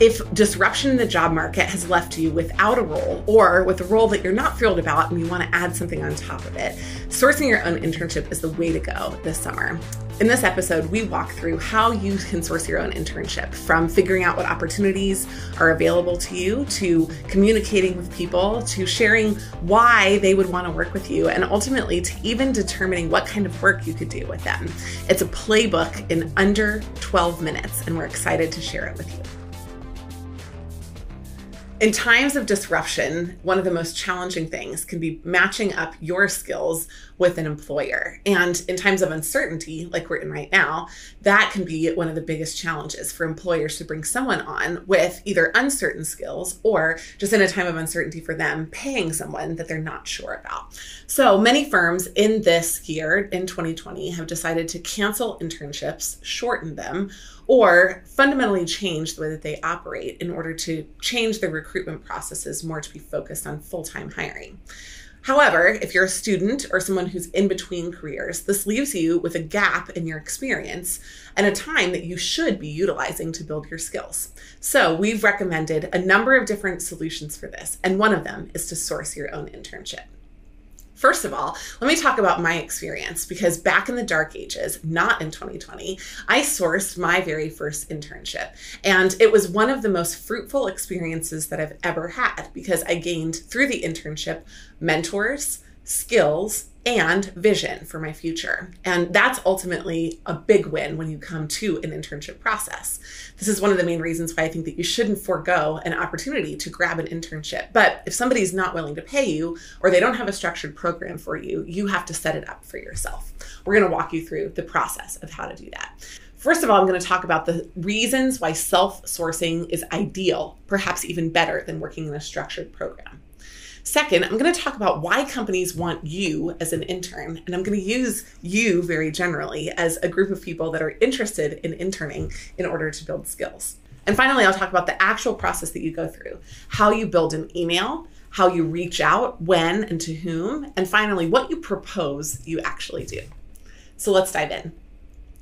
If disruption in the job market has left you without a role or with a role that you're not thrilled about and you want to add something on top of it, sourcing your own internship is the way to go this summer. In this episode, we walk through how you can source your own internship from figuring out what opportunities are available to you to communicating with people to sharing why they would want to work with you and ultimately to even determining what kind of work you could do with them. It's a playbook in under 12 minutes, and we're excited to share it with you. In times of disruption, one of the most challenging things can be matching up your skills with an employer. And in times of uncertainty, like we're in right now, that can be one of the biggest challenges for employers to bring someone on with either uncertain skills or just in a time of uncertainty for them, paying someone that they're not sure about. So many firms in this year, in 2020, have decided to cancel internships, shorten them, or fundamentally change the way that they operate in order to change their recruitment processes more to be focused on full time hiring. However, if you're a student or someone who's in between careers, this leaves you with a gap in your experience and a time that you should be utilizing to build your skills. So, we've recommended a number of different solutions for this, and one of them is to source your own internship. First of all, let me talk about my experience because back in the dark ages, not in 2020, I sourced my very first internship. And it was one of the most fruitful experiences that I've ever had because I gained through the internship mentors, skills, and vision for my future. And that's ultimately a big win when you come to an internship process. This is one of the main reasons why I think that you shouldn't forego an opportunity to grab an internship. But if somebody's not willing to pay you or they don't have a structured program for you, you have to set it up for yourself. We're going to walk you through the process of how to do that. First of all, I'm going to talk about the reasons why self sourcing is ideal, perhaps even better than working in a structured program. Second, I'm going to talk about why companies want you as an intern. And I'm going to use you very generally as a group of people that are interested in interning in order to build skills. And finally, I'll talk about the actual process that you go through how you build an email, how you reach out, when and to whom, and finally, what you propose you actually do. So let's dive in.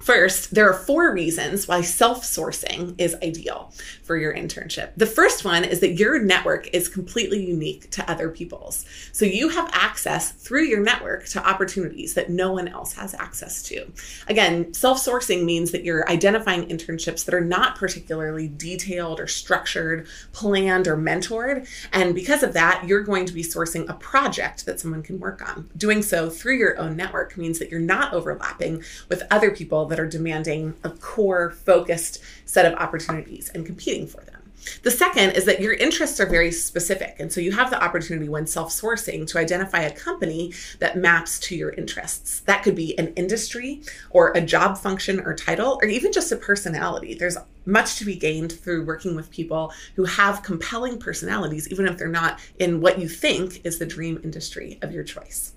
First, there are four reasons why self sourcing is ideal for your internship. The first one is that your network is completely unique to other people's. So you have access through your network to opportunities that no one else has access to. Again, self sourcing means that you're identifying internships that are not particularly detailed or structured, planned, or mentored. And because of that, you're going to be sourcing a project that someone can work on. Doing so through your own network means that you're not overlapping with other people that are demanding a core focused set of opportunities and competing for them. The second is that your interests are very specific. And so you have the opportunity when self sourcing to identify a company that maps to your interests. That could be an industry or a job function or title, or even just a personality. There's much to be gained through working with people who have compelling personalities, even if they're not in what you think is the dream industry of your choice.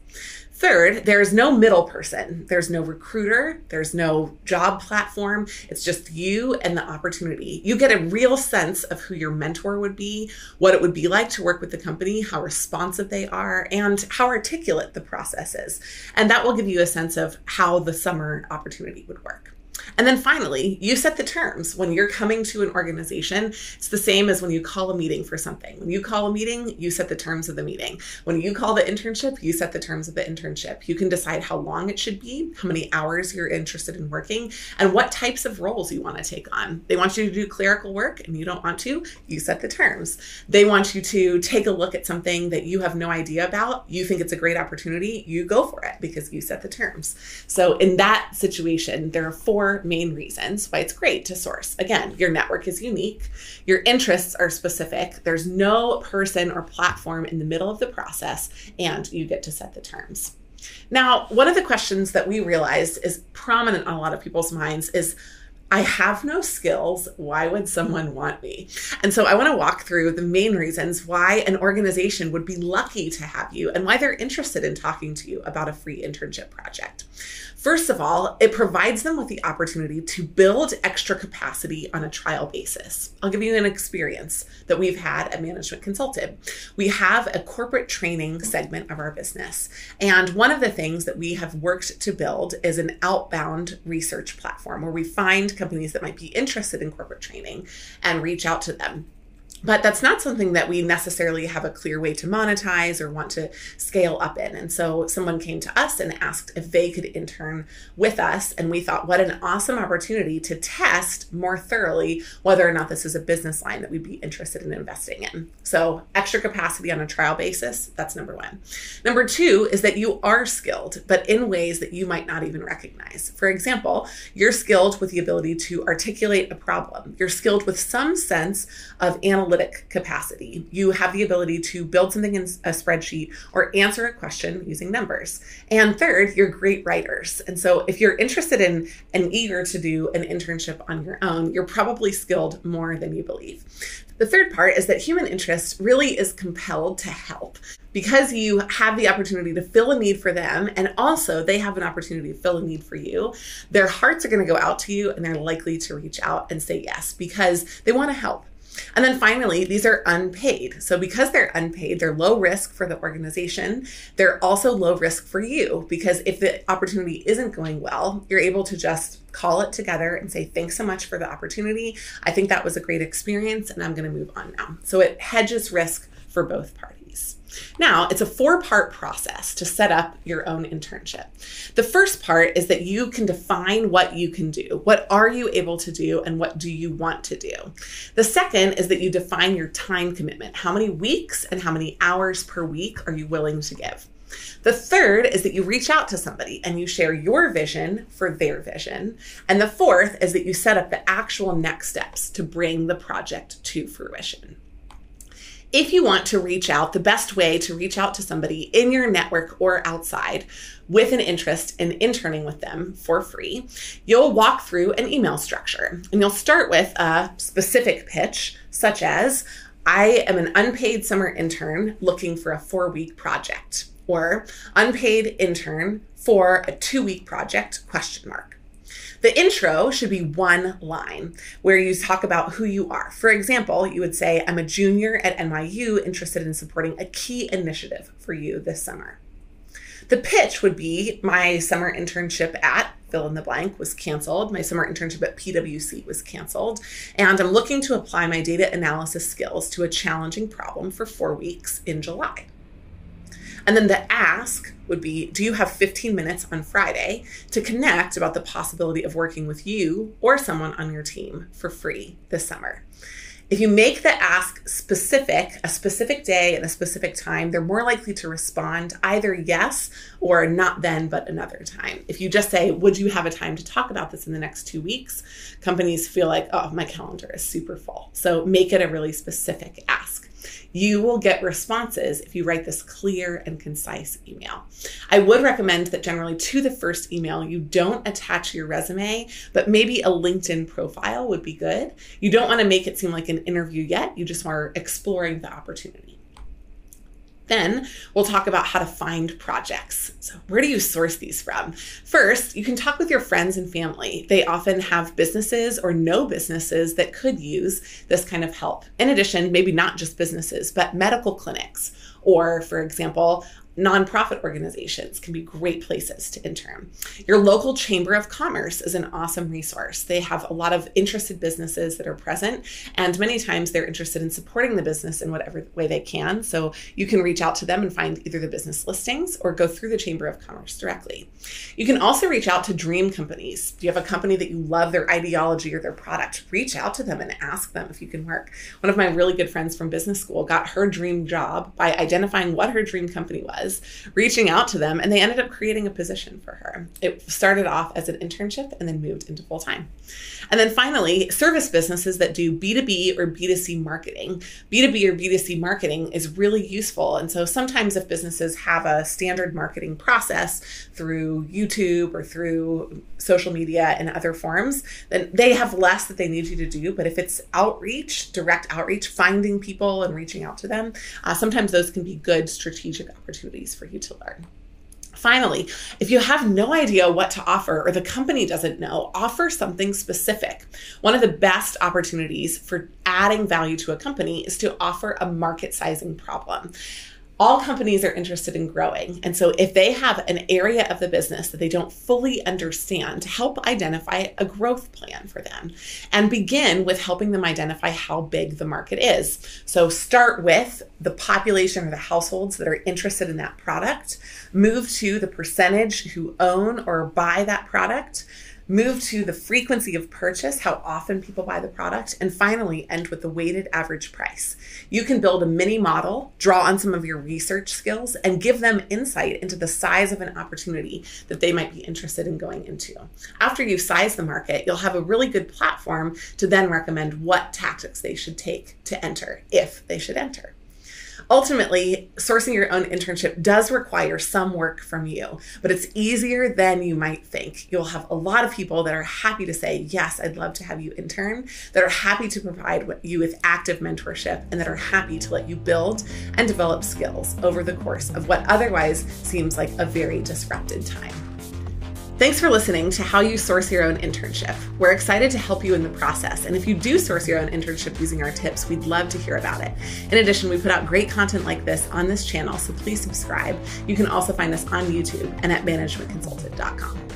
Third, there's no middle person. There's no recruiter. There's no job platform. It's just you and the opportunity. You get a real sense of who your mentor would be, what it would be like to work with the company, how responsive they are, and how articulate the process is. And that will give you a sense of how the summer opportunity would work. And then finally, you set the terms. When you're coming to an organization, it's the same as when you call a meeting for something. When you call a meeting, you set the terms of the meeting. When you call the internship, you set the terms of the internship. You can decide how long it should be, how many hours you're interested in working, and what types of roles you want to take on. They want you to do clerical work and you don't want to, you set the terms. They want you to take a look at something that you have no idea about, you think it's a great opportunity, you go for it because you set the terms. So in that situation, there are four main reasons why it's great to source. Again, your network is unique, your interests are specific, there's no person or platform in the middle of the process, and you get to set the terms. Now, one of the questions that we realized is prominent on a lot of people's minds is I have no skills. Why would someone want me? And so I want to walk through the main reasons why an organization would be lucky to have you and why they're interested in talking to you about a free internship project. First of all, it provides them with the opportunity to build extra capacity on a trial basis. I'll give you an experience that we've had at Management Consulted. We have a corporate training segment of our business. And one of the things that we have worked to build is an outbound research platform where we find companies that might be interested in corporate training and reach out to them but that's not something that we necessarily have a clear way to monetize or want to scale up in. And so someone came to us and asked if they could intern with us. And we thought, what an awesome opportunity to test more thoroughly whether or not this is a business line that we'd be interested in investing in. So, extra capacity on a trial basis, that's number one. Number two is that you are skilled, but in ways that you might not even recognize. For example, you're skilled with the ability to articulate a problem, you're skilled with some sense of analytics analytic capacity. You have the ability to build something in a spreadsheet or answer a question using numbers. And third, you're great writers. And so if you're interested in and eager to do an internship on your own, you're probably skilled more than you believe. The third part is that human interest really is compelled to help because you have the opportunity to fill a need for them and also they have an opportunity to fill a need for you. Their hearts are going to go out to you and they're likely to reach out and say yes because they want to help. And then finally, these are unpaid. So because they're unpaid, they're low risk for the organization. They're also low risk for you because if the opportunity isn't going well, you're able to just call it together and say, thanks so much for the opportunity. I think that was a great experience and I'm going to move on now. So it hedges risk for both parties. Now, it's a four part process to set up your own internship. The first part is that you can define what you can do. What are you able to do and what do you want to do? The second is that you define your time commitment. How many weeks and how many hours per week are you willing to give? The third is that you reach out to somebody and you share your vision for their vision. And the fourth is that you set up the actual next steps to bring the project to fruition if you want to reach out, the best way to reach out to somebody in your network or outside with an interest in interning with them for free, you'll walk through an email structure and you'll start with a specific pitch, such as, I am an unpaid summer intern looking for a four week project or unpaid intern for a two week project question mark. The intro should be one line where you talk about who you are. For example, you would say, I'm a junior at NYU interested in supporting a key initiative for you this summer. The pitch would be my summer internship at fill in the blank was canceled. My summer internship at PwC was canceled. And I'm looking to apply my data analysis skills to a challenging problem for four weeks in July. And then the ask would be Do you have 15 minutes on Friday to connect about the possibility of working with you or someone on your team for free this summer? If you make the ask specific, a specific day and a specific time, they're more likely to respond either yes or not then, but another time. If you just say, Would you have a time to talk about this in the next two weeks? Companies feel like, Oh, my calendar is super full. So make it a really specific you will get responses if you write this clear and concise email. I would recommend that generally to the first email, you don't attach your resume, but maybe a LinkedIn profile would be good. You don't want to make it seem like an interview yet, you just are exploring the opportunity. Then we'll talk about how to find projects. So, where do you source these from? First, you can talk with your friends and family. They often have businesses or no businesses that could use this kind of help. In addition, maybe not just businesses, but medical clinics or, for example, Nonprofit organizations can be great places to intern. Your local Chamber of Commerce is an awesome resource. They have a lot of interested businesses that are present, and many times they're interested in supporting the business in whatever way they can. So you can reach out to them and find either the business listings or go through the Chamber of Commerce directly. You can also reach out to dream companies. Do you have a company that you love their ideology or their product? Reach out to them and ask them if you can work. One of my really good friends from business school got her dream job by identifying what her dream company was was, reaching out to them, and they ended up creating a position for her. It started off as an internship and then moved into full time. And then finally, service businesses that do B2B or B2C marketing. B2B or B2C marketing is really useful. And so sometimes if businesses have a standard marketing process through YouTube or through social media and other forms, then they have less that they need you to do. But if it's outreach, direct outreach, finding people and reaching out to them, uh, sometimes those can be good strategic opportunities opportunities for you to learn. Finally, if you have no idea what to offer or the company doesn't know, offer something specific. One of the best opportunities for adding value to a company is to offer a market sizing problem. All companies are interested in growing. And so, if they have an area of the business that they don't fully understand, help identify a growth plan for them and begin with helping them identify how big the market is. So, start with the population or the households that are interested in that product, move to the percentage who own or buy that product move to the frequency of purchase, how often people buy the product, and finally end with the weighted average price. You can build a mini model, draw on some of your research skills, and give them insight into the size of an opportunity that they might be interested in going into. After you've sized the market, you'll have a really good platform to then recommend what tactics they should take to enter, if they should enter. Ultimately, sourcing your own internship does require some work from you, but it's easier than you might think. You'll have a lot of people that are happy to say, Yes, I'd love to have you intern, that are happy to provide you with active mentorship, and that are happy to let you build and develop skills over the course of what otherwise seems like a very disrupted time. Thanks for listening to How You Source Your Own Internship. We're excited to help you in the process. And if you do source your own internship using our tips, we'd love to hear about it. In addition, we put out great content like this on this channel, so please subscribe. You can also find us on YouTube and at managementconsulted.com.